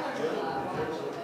Yeah.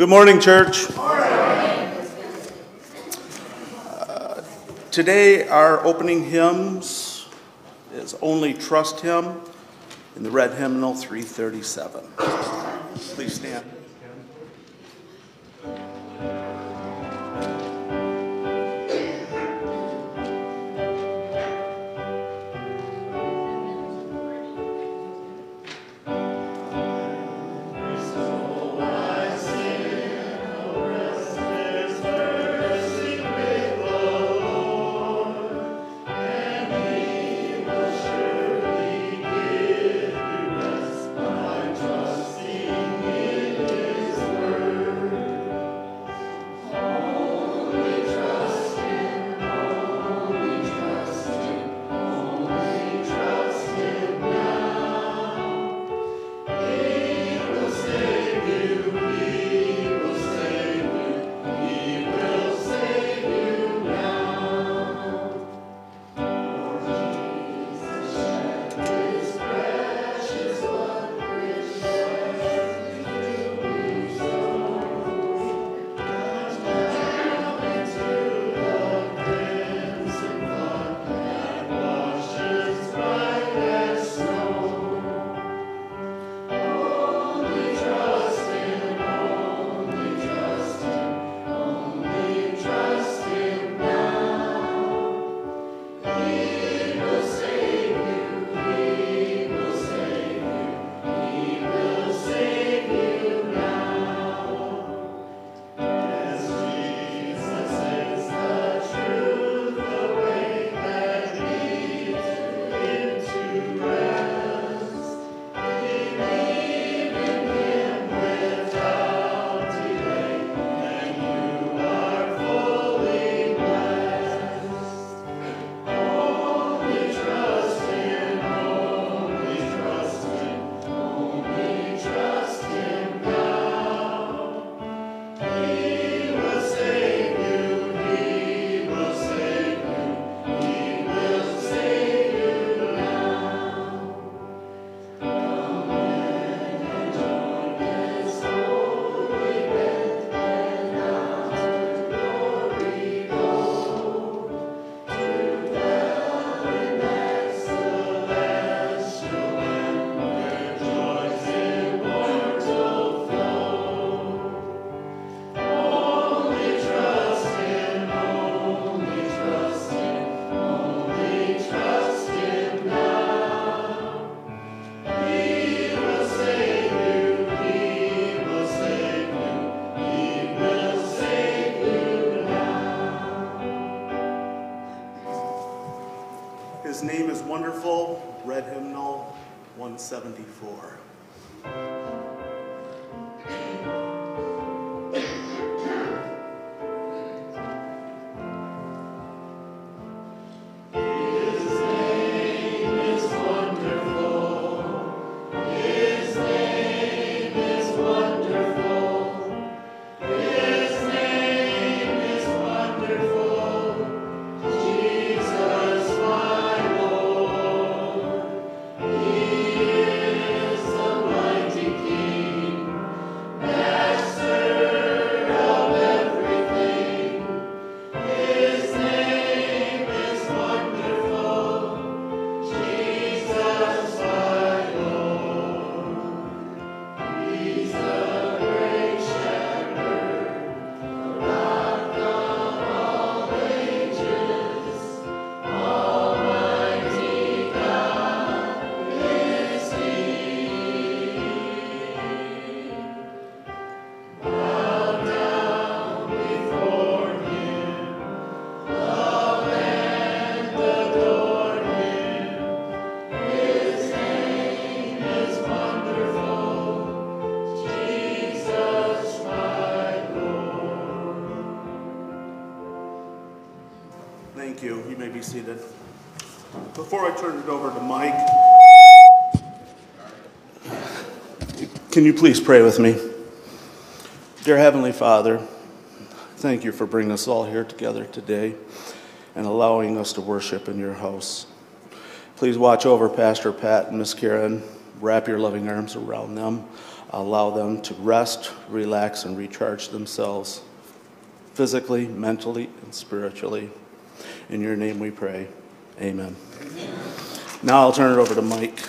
Good morning, church. Uh, today, our opening hymns is Only Trust Him in the red hymnal 337. Please stand. 174. Be seated. Before I turn it over to Mike, can you please pray with me? Dear Heavenly Father, thank you for bringing us all here together today and allowing us to worship in your house. Please watch over Pastor Pat and Miss Karen. Wrap your loving arms around them. Allow them to rest, relax, and recharge themselves physically, mentally, and spiritually. In your name we pray. Amen. Amen. Now I'll turn it over to Mike.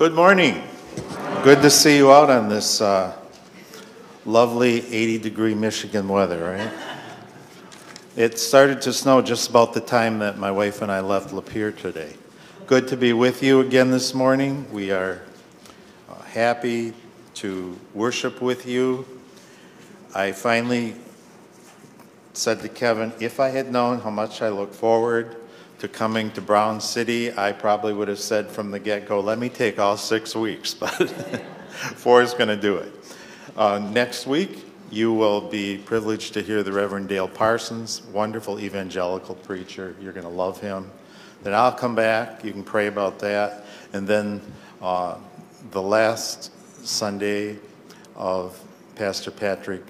Good morning. Good to see you out on this uh, lovely 80 degree Michigan weather, right? It started to snow just about the time that my wife and I left Lapeer today. Good to be with you again this morning. We are uh, happy to worship with you. I finally said to Kevin, if I had known how much I look forward to coming to Brown City, I probably would have said from the get go, let me take all six weeks, but four is going to do it. Uh, next week, you will be privileged to hear the Reverend Dale Parsons, wonderful evangelical preacher. You're going to love him. Then I'll come back. You can pray about that. And then uh, the last Sunday of Pastor Patrick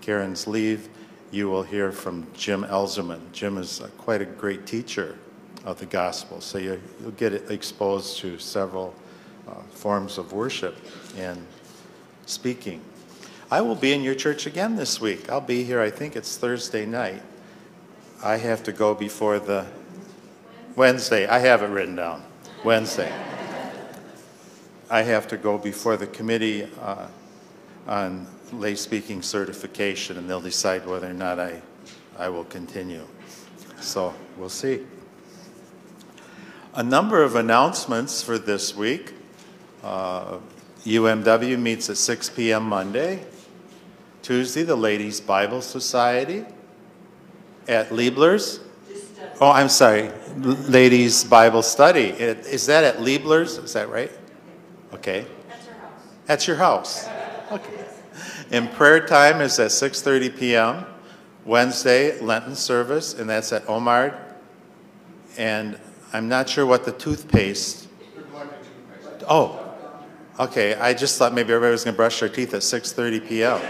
Karen's leave, you will hear from Jim Elzerman. Jim is quite a great teacher of the gospel. So you, will get exposed to several uh, forms of worship and speaking. I will be in your church again this week. I'll be here, I think it's Thursday night. I have to go before the Wednesday. I have it written down. Wednesday. I have to go before the committee uh, on lay speaking certification, and they'll decide whether or not I, I will continue. So we'll see a number of announcements for this week. Uh, UMW meets at 6 p.m. Monday. Tuesday, the Ladies Bible Society at Liebler's. Oh, I'm sorry, Ladies Bible Study. Is that at Liebler's? Is that right? Okay. That's your house. That's your house. Okay. And prayer time is at 6:30 p.m. Wednesday, Lenten service, and that's at Omar. And I'm not sure what the toothpaste. Oh, okay. I just thought maybe everybody was going to brush their teeth at 6:30 p.m.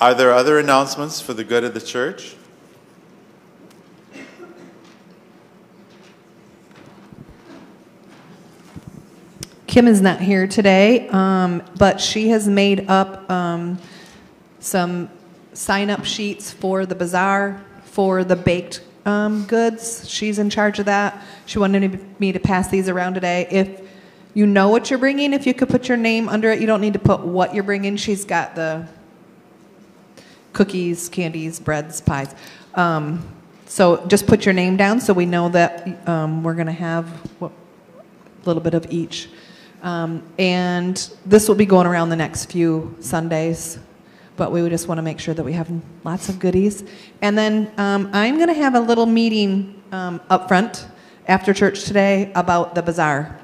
Are there other announcements for the good of the church? Kim is not here today, um, but she has made up um, some sign up sheets for the bazaar for the baked um, goods. She's in charge of that. She wanted me to pass these around today. If you know what you're bringing, if you could put your name under it, you don't need to put what you're bringing. She's got the cookies, candies, breads, pies. Um, so just put your name down so we know that um, we're going to have a little bit of each. Um, and this will be going around the next few Sundays but we just want to make sure that we have lots of goodies. And then um, I'm going to have a little meeting um, up front after church today about the bazaar.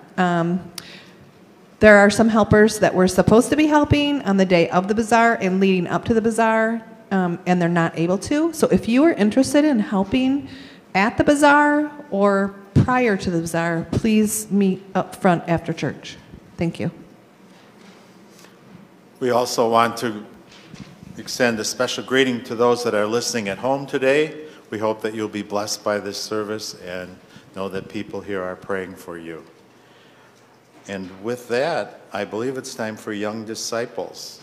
There are some helpers that were supposed to be helping on the day of the bazaar and leading up to the bazaar, um, and they're not able to. So if you are interested in helping at the bazaar or prior to the bazaar, please meet up front after church. Thank you. We also want to extend a special greeting to those that are listening at home today. We hope that you'll be blessed by this service and know that people here are praying for you. And with that, I believe it's time for young disciples.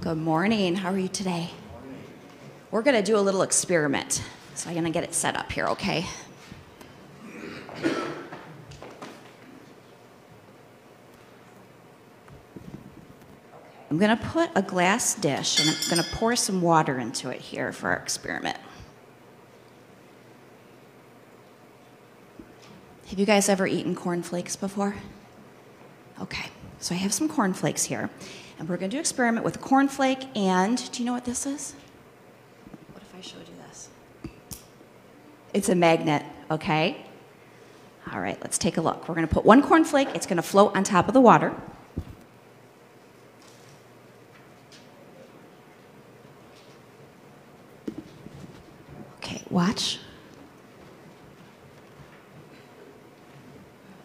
Good morning. How are you today? We're going to do a little experiment. So I'm going to get it set up here, okay? I'm going to put a glass dish and I'm going to pour some water into it here for our experiment. Have you guys ever eaten cornflakes before? Okay, so I have some cornflakes here. And we're going to do an experiment with a cornflake and do you know what this is? I showed you this? It's a magnet, okay? All right, let's take a look. We're going to put one cornflake, it's going to float on top of the water. Okay, watch.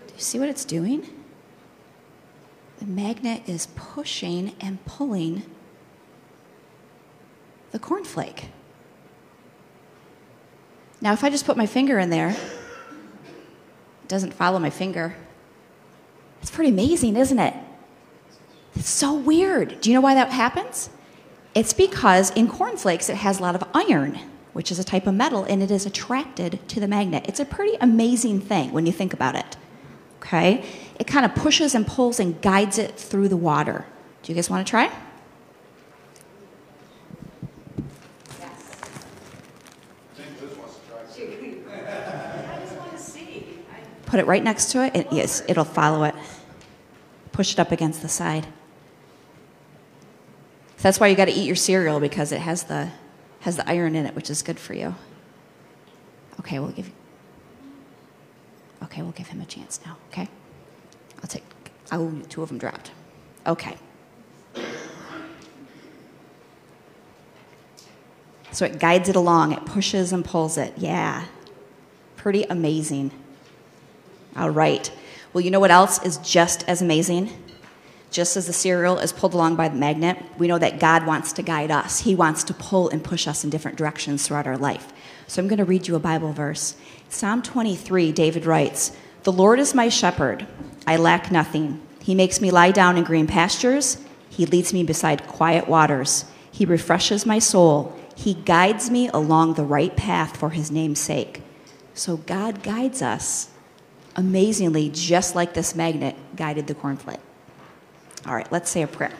Do you see what it's doing? The magnet is pushing and pulling the cornflake. Now, if I just put my finger in there, it doesn't follow my finger. It's pretty amazing, isn't it? It's so weird. Do you know why that happens? It's because in cornflakes it has a lot of iron, which is a type of metal, and it is attracted to the magnet. It's a pretty amazing thing when you think about it. Okay? It kind of pushes and pulls and guides it through the water. Do you guys want to try? Put it right next to it. it yes, it'll follow it. Push it up against the side. So that's why you got to eat your cereal because it has the has the iron in it, which is good for you. Okay, we'll give. Okay, we'll give him a chance now. Okay, I'll take. Oh, two of them dropped. Okay. So it guides it along. It pushes and pulls it. Yeah, pretty amazing. All right. Well, you know what else is just as amazing? Just as the cereal is pulled along by the magnet, we know that God wants to guide us. He wants to pull and push us in different directions throughout our life. So I'm going to read you a Bible verse. Psalm 23, David writes The Lord is my shepherd. I lack nothing. He makes me lie down in green pastures. He leads me beside quiet waters. He refreshes my soul. He guides me along the right path for his name's sake. So God guides us amazingly, just like this magnet guided the cornflake. All right, let's say a prayer.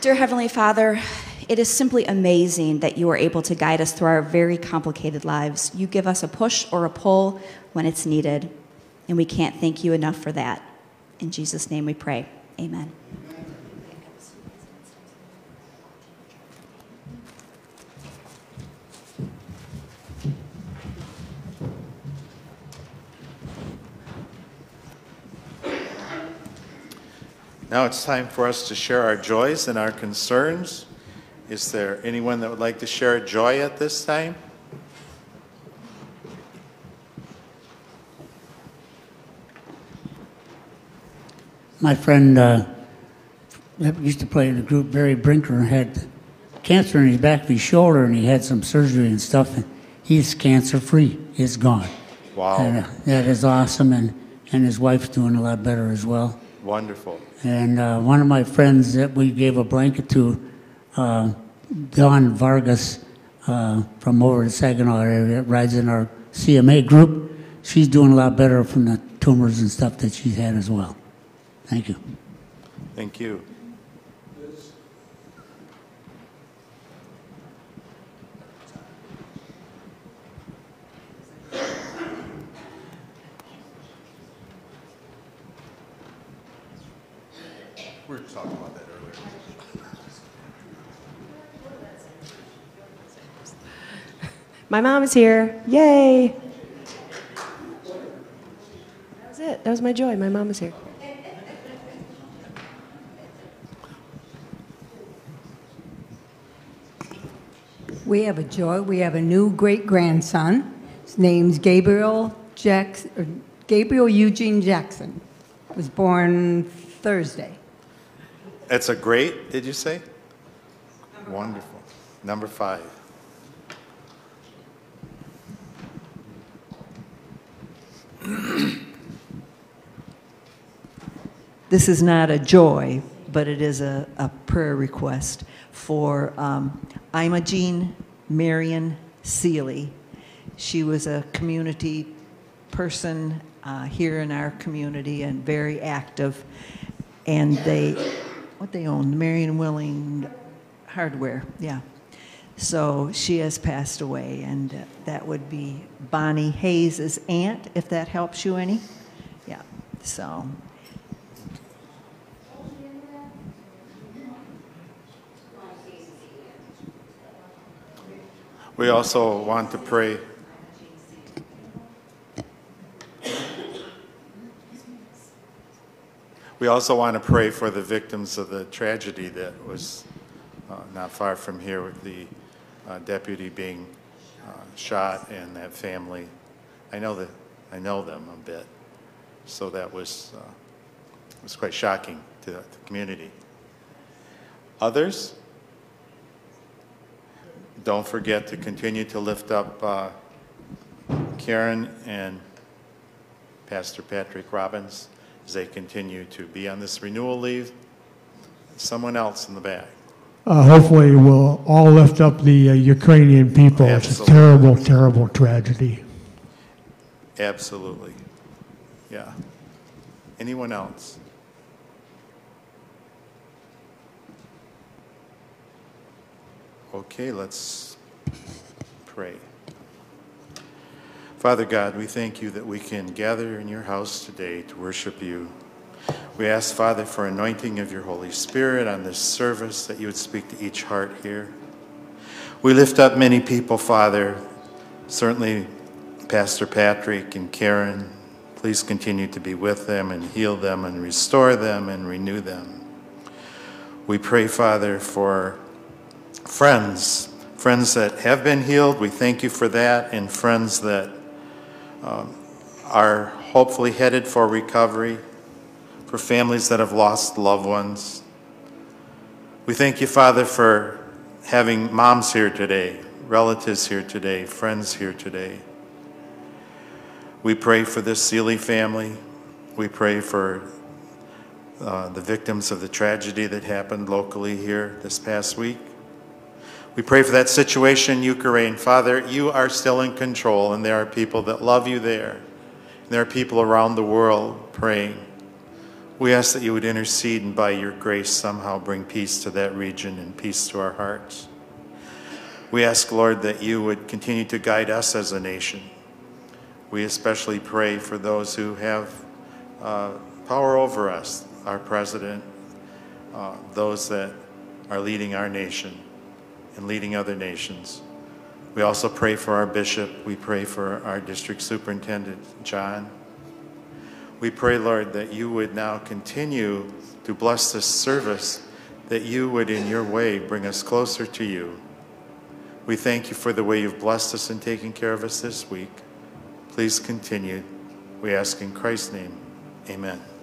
Dear Heavenly Father, it is simply amazing that you are able to guide us through our very complicated lives. You give us a push or a pull when it's needed, and we can't thank you enough for that. In Jesus' name we pray. Amen. Now it's time for us to share our joys and our concerns. Is there anyone that would like to share a joy at this time? My friend uh, that used to play in the group, Barry Brinker, had cancer in his back of his shoulder, and he had some surgery and stuff. And he's cancer free. It's gone. Wow. And, uh, that is awesome, and and his wife's doing a lot better as well. Wonderful. And uh, one of my friends that we gave a blanket to, uh, Dawn Vargas uh, from over the Saginaw area, rides in our CMA group. She's doing a lot better from the tumors and stuff that she's had as well. Thank you. Thank you. We were talking about that earlier. My mom is here. Yay! That was it. That was my joy. My mom is here. We have a joy. We have a new great grandson. His name's Gabriel Jackson, or Gabriel Eugene Jackson. Was born Thursday. It's a great, did you say? Wonderful. Number five. This is not a joy, but it is a, a prayer request for um, Imogene Marion Seely. She was a community person uh, here in our community and very active. and they, what they own, Marion Willing Hardware, yeah. So she has passed away, and uh, that would be Bonnie Hayes's aunt, if that helps you any. Yeah, so, We also want to pray. We also want to pray for the victims of the tragedy that was uh, not far from here with the uh, deputy being uh, shot and that family. I know that, I know them a bit, so that was, uh, was quite shocking to the community. Others? Don't forget to continue to lift up uh, Karen and Pastor Patrick Robbins as they continue to be on this renewal leave. Someone else in the back. Uh, hopefully, we'll all lift up the uh, Ukrainian people. It's a Absolutely. terrible, terrible tragedy. Absolutely. Yeah. Anyone else? Okay, let's pray. Father God, we thank you that we can gather in your house today to worship you. We ask, Father, for anointing of your Holy Spirit on this service, that you would speak to each heart here. We lift up many people, Father, certainly Pastor Patrick and Karen. Please continue to be with them and heal them and restore them and renew them. We pray, Father, for friends, friends that have been healed. We thank you for that, and friends that um, are hopefully headed for recovery, for families that have lost loved ones. We thank you, Father, for having moms here today, relatives here today, friends here today. We pray for this Seeley family. We pray for uh, the victims of the tragedy that happened locally here this past week. We pray for that situation in Ukraine. Father, you are still in control, and there are people that love you there. And there are people around the world praying. We ask that you would intercede and by your grace somehow bring peace to that region and peace to our hearts. We ask, Lord, that you would continue to guide us as a nation. We especially pray for those who have uh, power over us, our president, uh, those that are leading our nation and leading other nations. We also pray for our bishop. We pray for our district superintendent, John. We pray, Lord, that you would now continue to bless this service, that you would, in your way, bring us closer to you. We thank you for the way you've blessed us and taken care of us this week. Please continue. We ask in Christ's name. Amen.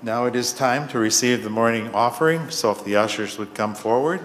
Now it is time to receive the morning offering, so if the ushers would come forward.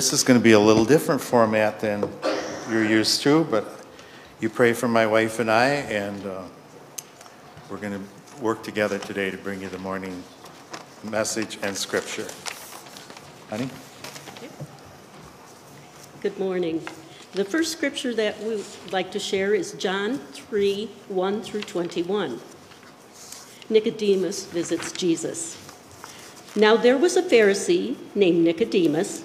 This is going to be a little different format than you're used to, but you pray for my wife and I, and uh, we're going to work together today to bring you the morning message and scripture. Honey? Good morning. The first scripture that we would like to share is John 3 1 through 21. Nicodemus visits Jesus. Now there was a Pharisee named Nicodemus,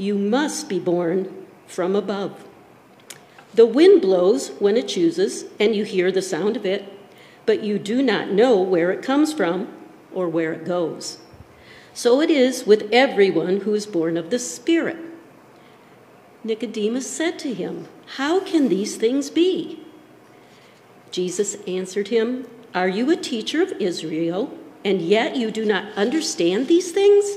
You must be born from above. The wind blows when it chooses, and you hear the sound of it, but you do not know where it comes from or where it goes. So it is with everyone who is born of the Spirit. Nicodemus said to him, How can these things be? Jesus answered him, Are you a teacher of Israel, and yet you do not understand these things?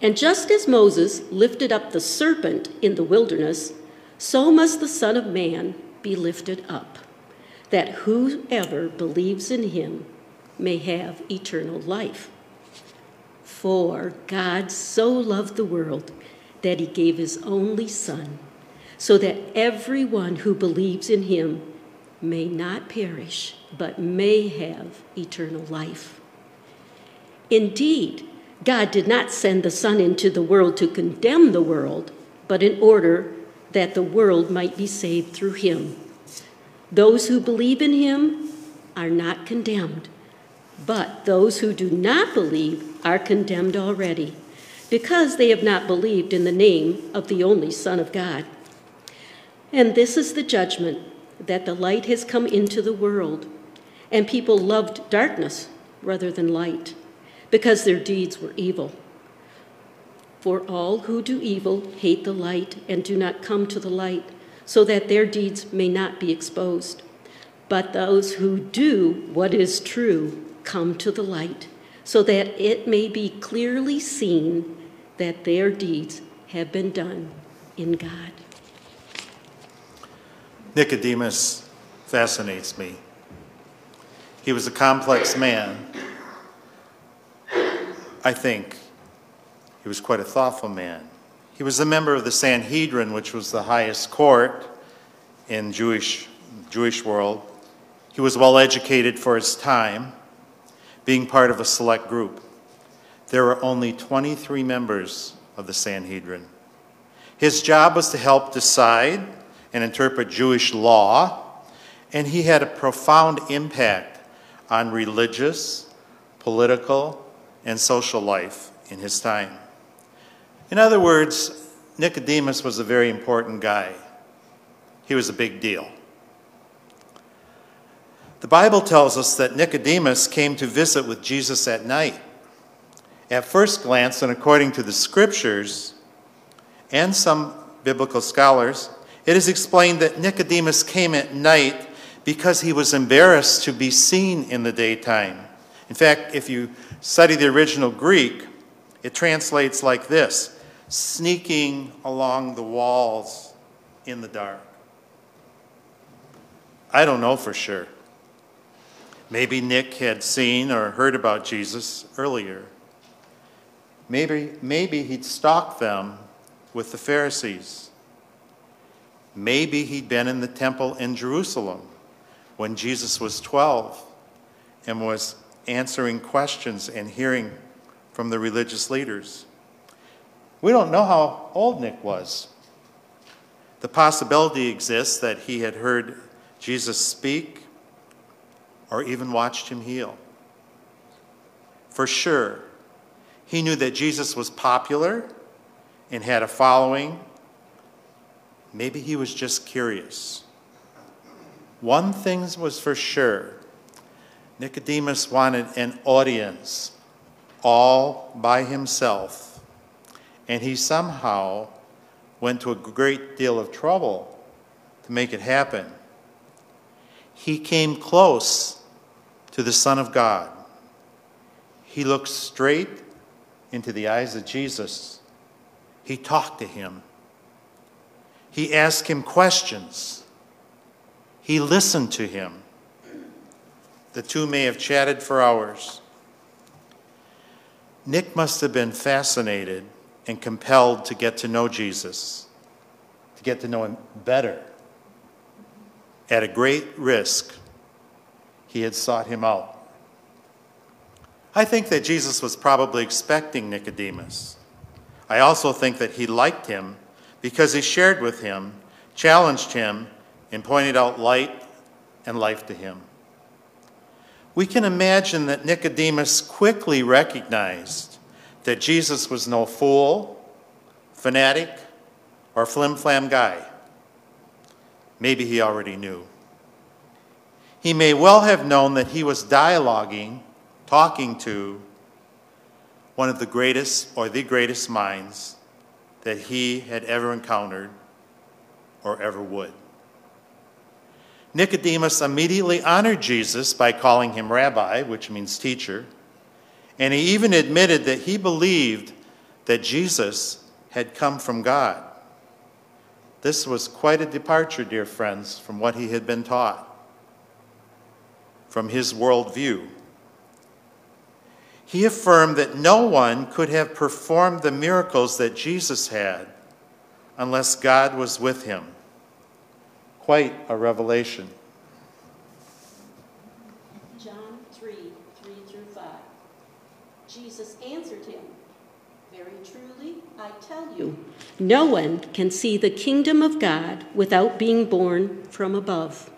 And just as Moses lifted up the serpent in the wilderness, so must the Son of Man be lifted up, that whoever believes in him may have eternal life. For God so loved the world that he gave his only Son, so that everyone who believes in him may not perish, but may have eternal life. Indeed, God did not send the Son into the world to condemn the world, but in order that the world might be saved through him. Those who believe in him are not condemned, but those who do not believe are condemned already, because they have not believed in the name of the only Son of God. And this is the judgment that the light has come into the world, and people loved darkness rather than light, because their deeds were evil. For all who do evil hate the light and do not come to the light, so that their deeds may not be exposed. But those who do what is true come to the light, so that it may be clearly seen that their deeds have been done in God. Nicodemus fascinates me. He was a complex man. I think he was quite a thoughtful man. He was a member of the Sanhedrin, which was the highest court in Jewish Jewish world. He was well educated for his time, being part of a select group. There were only 23 members of the Sanhedrin. His job was to help decide and interpret Jewish law, and he had a profound impact on religious, political, and social life in his time. In other words, Nicodemus was a very important guy. He was a big deal. The Bible tells us that Nicodemus came to visit with Jesus at night. At first glance, and according to the scriptures and some biblical scholars, it is explained that Nicodemus came at night because he was embarrassed to be seen in the daytime. In fact, if you study the original Greek, it translates like this sneaking along the walls in the dark. I don't know for sure. Maybe Nick had seen or heard about Jesus earlier. Maybe, maybe he'd stalked them with the Pharisees. Maybe he'd been in the temple in Jerusalem when Jesus was 12 and was answering questions and hearing from the religious leaders. We don't know how old Nick was. The possibility exists that he had heard Jesus speak or even watched him heal. For sure, he knew that Jesus was popular and had a following. Maybe he was just curious. One thing was for sure Nicodemus wanted an audience all by himself, and he somehow went to a great deal of trouble to make it happen. He came close to the Son of God. He looked straight into the eyes of Jesus. He talked to him. He asked him questions. He listened to him. The two may have chatted for hours. Nick must have been fascinated and compelled to get to know Jesus, to get to know him better. At a great risk, he had sought him out. I think that Jesus was probably expecting Nicodemus. I also think that he liked him because he shared with him, challenged him, and pointed out light and life to him. We can imagine that Nicodemus quickly recognized that Jesus was no fool, fanatic, or flim flam guy. Maybe he already knew. He may well have known that he was dialoguing, talking to one of the greatest or the greatest minds that he had ever encountered or ever would. Nicodemus immediately honored Jesus by calling him rabbi, which means teacher, and he even admitted that he believed that Jesus had come from God. This was quite a departure, dear friends, from what he had been taught, from his worldview. He affirmed that no one could have performed the miracles that Jesus had unless God was with him. Quite a revelation. John 3 3 through 5. Jesus answered him, Very truly, I tell you, no one can see the kingdom of God without being born from above.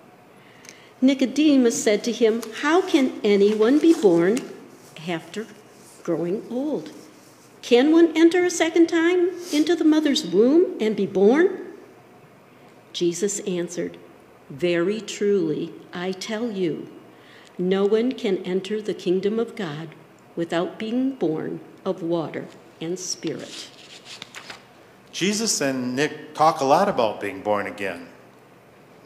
Nicodemus said to him, How can anyone be born after growing old? Can one enter a second time into the mother's womb and be born? Jesus answered, Very truly, I tell you, no one can enter the kingdom of God without being born of water and spirit. Jesus and Nick talk a lot about being born again.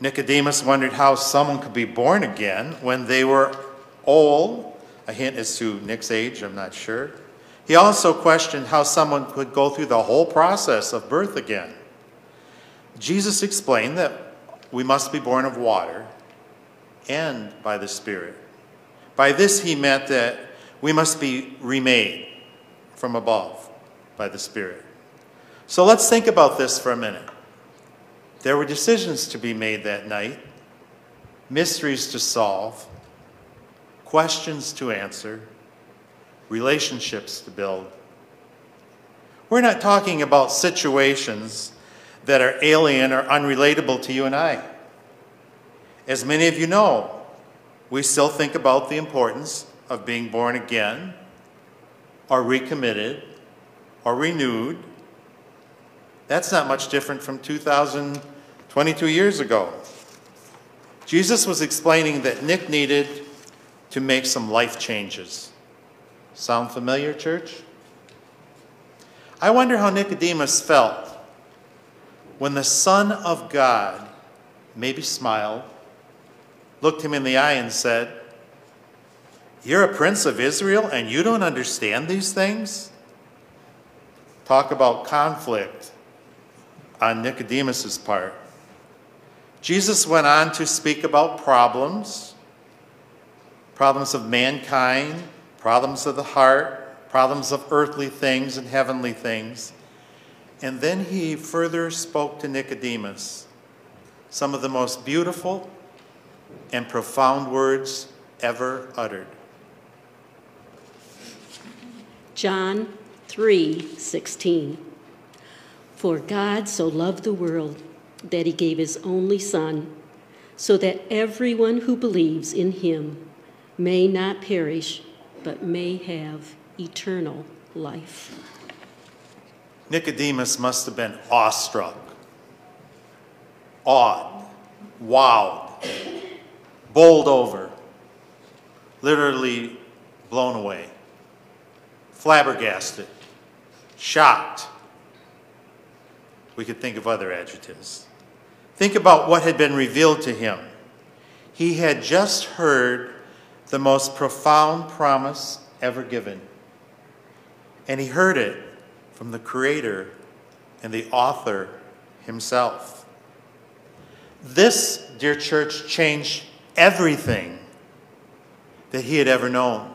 Nicodemus wondered how someone could be born again when they were old. A hint as to Nick's age, I'm not sure. He also questioned how someone could go through the whole process of birth again. Jesus explained that we must be born of water and by the Spirit. By this, he meant that we must be remade from above by the Spirit. So let's think about this for a minute. There were decisions to be made that night, mysteries to solve, questions to answer, relationships to build. We're not talking about situations that are alien or unrelatable to you and I. As many of you know, we still think about the importance of being born again, or recommitted, or renewed. That's not much different from 2022 years ago. Jesus was explaining that Nick needed to make some life changes. Sound familiar, church? I wonder how Nicodemus felt when the Son of God maybe smiled looked him in the eye and said, You're a prince of Israel and you don't understand these things? Talk about conflict on Nicodemus's part. Jesus went on to speak about problems problems of mankind, problems of the heart, problems of earthly things and heavenly things. And then he further spoke to Nicodemus some of the most beautiful and profound words ever uttered. John 3:16 For God so loved the world that he gave his only son so that everyone who believes in him may not perish but may have eternal life. Nicodemus must have been awestruck, awed, wowed, bowled over, literally blown away, flabbergasted, shocked. We could think of other adjectives. Think about what had been revealed to him. He had just heard the most profound promise ever given. And he heard it from the Creator and the author himself. This, dear church, changed everything that he had ever known.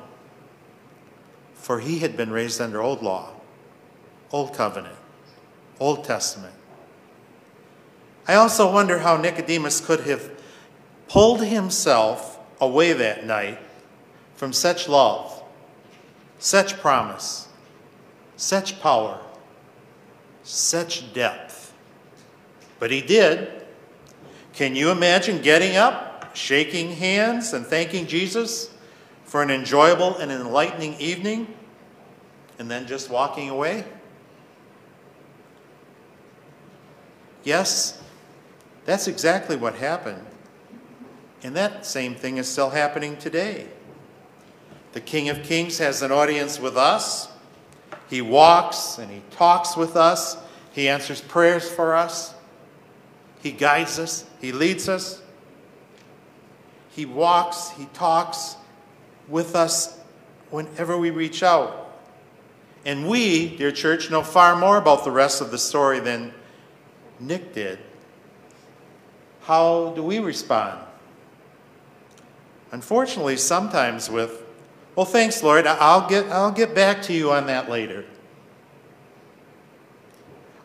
For he had been raised under old law, old covenant, Old Testament. I also wonder how Nicodemus could have pulled himself away that night from such love, such promise, such power, such depth. But he did. Can you imagine getting up, shaking hands, and thanking Jesus for an enjoyable and enlightening evening, and then just walking away? Yes, that's exactly what happened. And that same thing is still happening today. The King of Kings has an audience with us. He walks and he talks with us. He answers prayers for us. He guides us. He leads us. He walks, he talks with us whenever we reach out. And we, dear church, know far more about the rest of the story than Nick did. How do we respond? Unfortunately, sometimes with, well, thanks, Lord, I'll get, I'll get back to you on that later.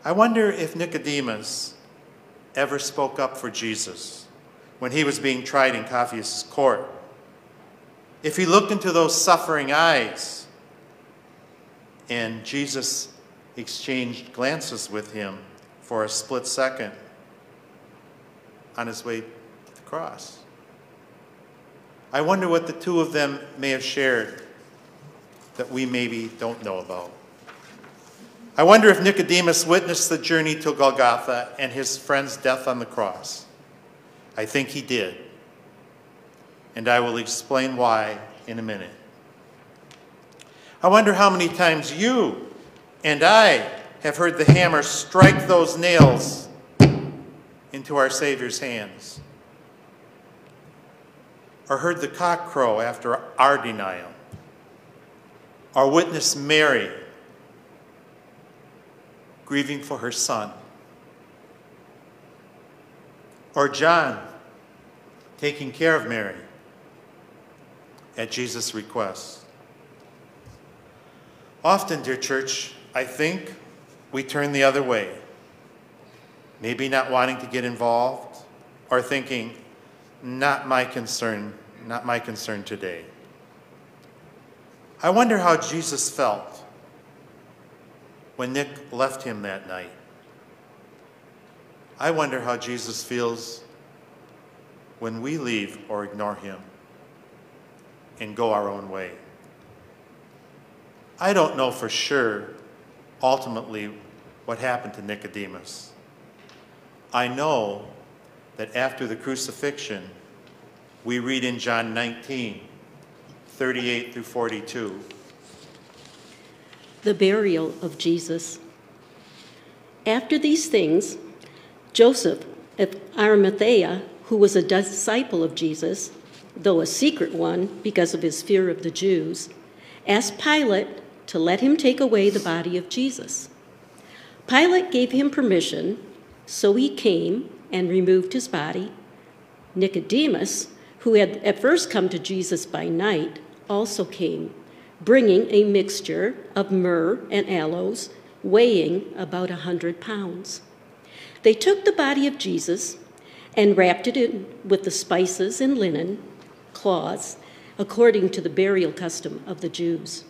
I wonder if Nicodemus ever spoke up for Jesus when he was being tried in Caiaphas' court. If he looked into those suffering eyes and Jesus exchanged glances with him for a split second on his way to the cross. I wonder what the two of them may have shared that we maybe don't know about. I wonder if Nicodemus witnessed the journey to Golgotha and his friend's death on the cross. I think he did. And I will explain why in a minute. I wonder how many times you and I have heard the hammer strike those nails into our Savior's hands, or heard the cock crow after our denial, or witnessed Mary grieving for her son, or John taking care of Mary at Jesus' request. Often, dear church, I think we turn the other way. Maybe not wanting to get involved or thinking, not my concern, not my concern today. I wonder how Jesus felt when Nick left him that night. I wonder how Jesus feels when we leave or ignore him and go our own way. I don't know for sure ultimately what happened to Nicodemus. I know that after the crucifixion, we read in John 19, 38 through 42. The burial of Jesus. After these things, Joseph of Arimathea, who was a disciple of Jesus, though a secret one because of his fear of the Jews, asked Pilate to let him take away the body of Jesus. Pilate gave him permission, so he came and removed his body. Nicodemus, who had at first come to Jesus by night, also came, bringing a mixture of myrrh and aloes, weighing about a hundred pounds. They took the body of Jesus and wrapped it in with the spices and linen, cloths, according to the burial custom of the Jews.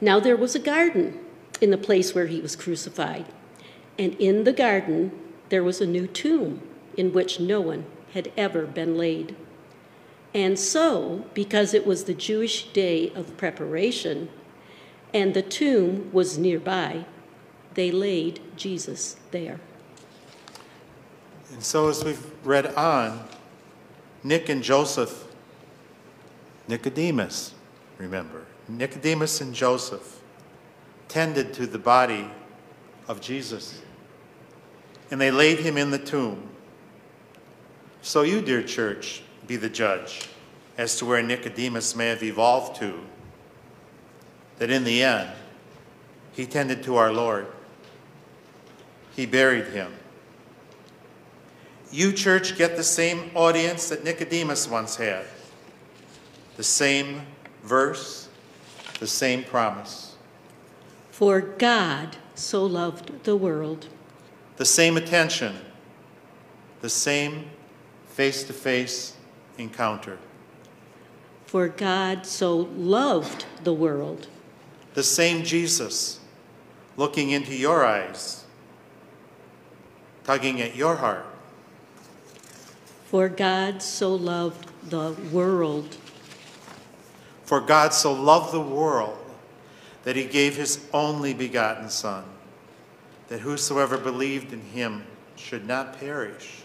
Now there was a garden in the place where he was crucified, and in the garden there was a new tomb in which no one had ever been laid. And so, because it was the Jewish day of preparation, and the tomb was nearby, they laid Jesus there. And so, as we've read on, Nick and Joseph, Nicodemus, remember, Nicodemus and Joseph tended to the body of Jesus. And they laid him in the tomb. So, you, dear church, be the judge as to where Nicodemus may have evolved to. That in the end, he tended to our Lord, he buried him. You, church, get the same audience that Nicodemus once had the same verse, the same promise. For God so loved the world. The same attention, the same face to face encounter. For God so loved the world. The same Jesus looking into your eyes, tugging at your heart. For God so loved the world. For God so loved the world that he gave his only begotten Son, that whosoever believed in him should not perish,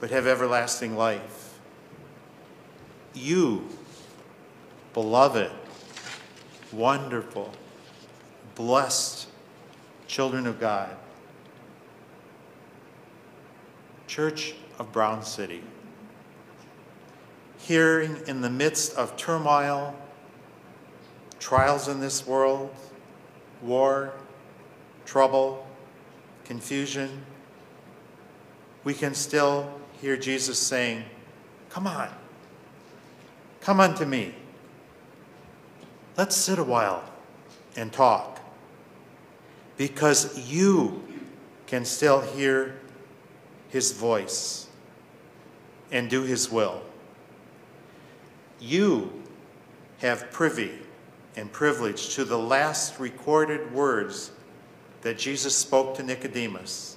but have everlasting life. You, beloved, wonderful, blessed children of God, Church of Brown City, hearing in the midst of turmoil, trials in this world, war, trouble, confusion, we can still hear Jesus saying, Come on, come unto me. Let's sit a while and talk. Because you can still hear his voice and do his will. You have privy and privilege to the last recorded words that Jesus spoke to Nicodemus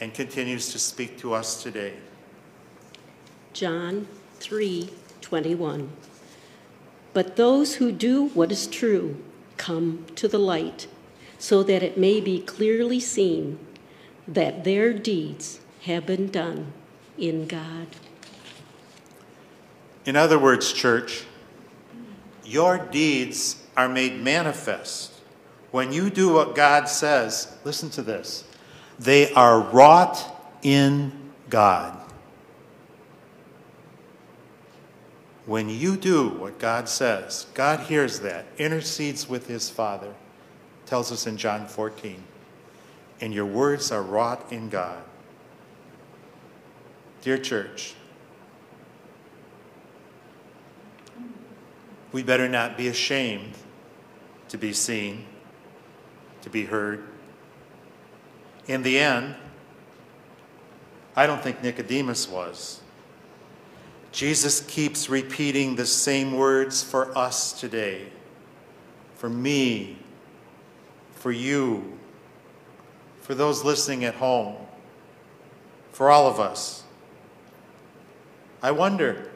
and continues to speak to us today. John 3 21. But those who do what is true come to the light, so that it may be clearly seen that their deeds have been done in God. In other words, church, your deeds are made manifest when you do what God says. Listen to this they are wrought in God. When you do what God says, God hears that, intercedes with his Father, tells us in John 14, and your words are wrought in God. Dear church, we better not be ashamed to be seen, to be heard. In the end, I don't think Nicodemus was. Jesus keeps repeating the same words for us today for me, for you, for those listening at home, for all of us. I wonder,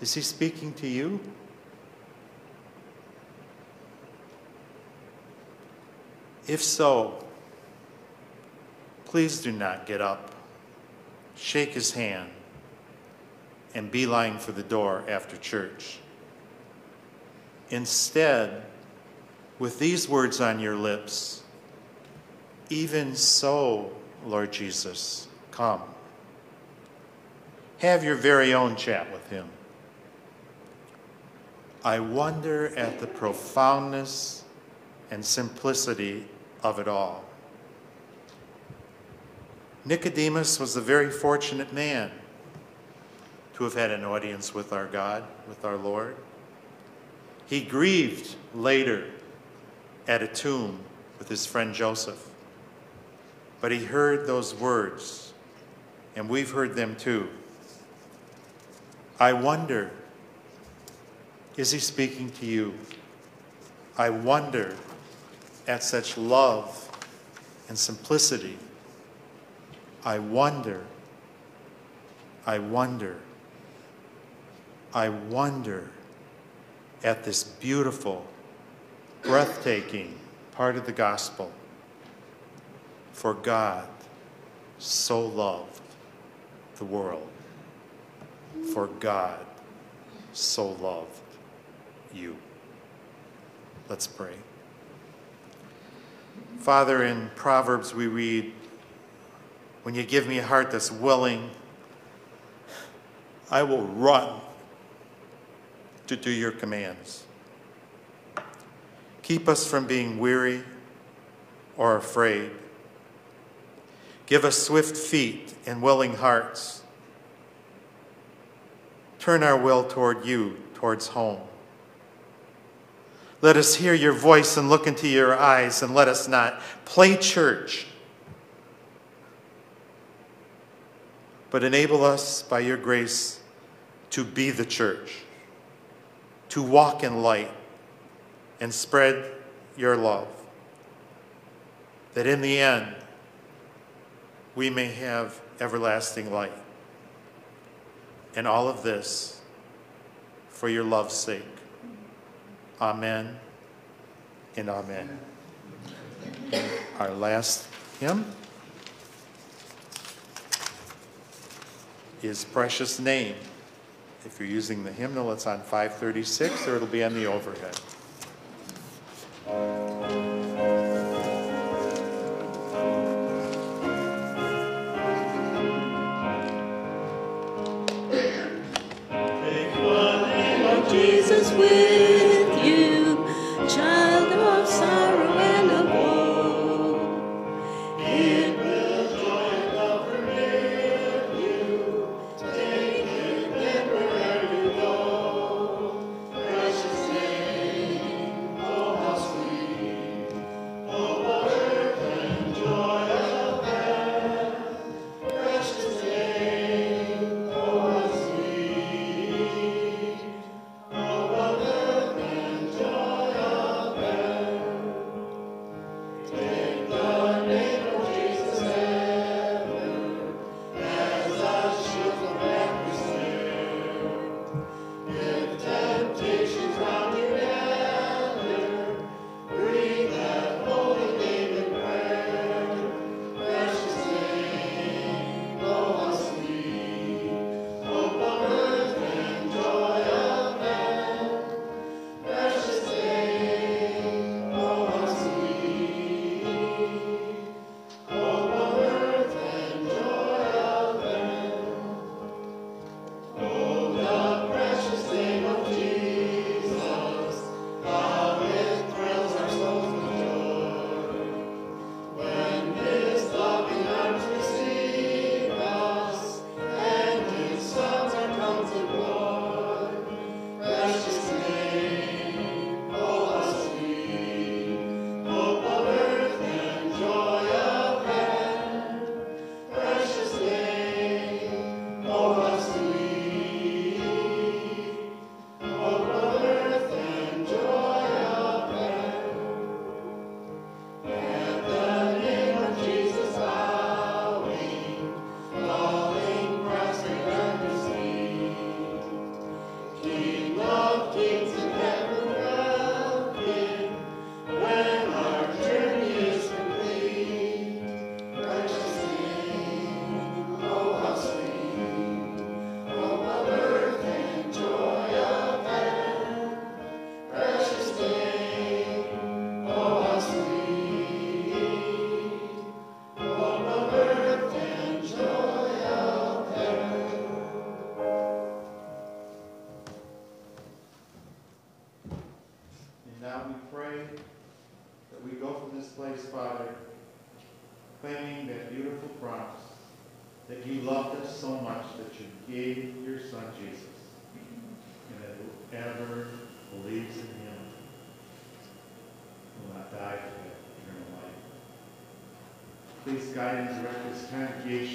is he speaking to you? If so, please do not get up, shake his hand, and be beeline for the door after church. Instead, with these words on your lips, even so, Lord Jesus, come. Have your very own chat with him. I wonder at the profoundness and simplicity of it all. Nicodemus was a very fortunate man to have had an audience with our God, with our Lord. He grieved later at a tomb with his friend Joseph. But he heard those words, and we've heard them too. I wonder, is he speaking to you? I wonder at such love and simplicity. I wonder, I wonder, I wonder at this beautiful, breathtaking part of the gospel. For God so loved the world. For God so loved you. Let's pray. Father, in Proverbs we read, When you give me a heart that's willing, I will run to do your commands. Keep us from being weary or afraid. Give us swift feet and willing hearts. Turn our will toward you, towards home. Let us hear your voice and look into your eyes, and let us not play church, but enable us by your grace to be the church, to walk in light and spread your love, that in the end we may have everlasting light. And all of this for your love's sake. Amen and amen. Our last hymn is Precious Name. If you're using the hymnal, it's on 536 or it'll be on the overhead. Jesus Guide and direct this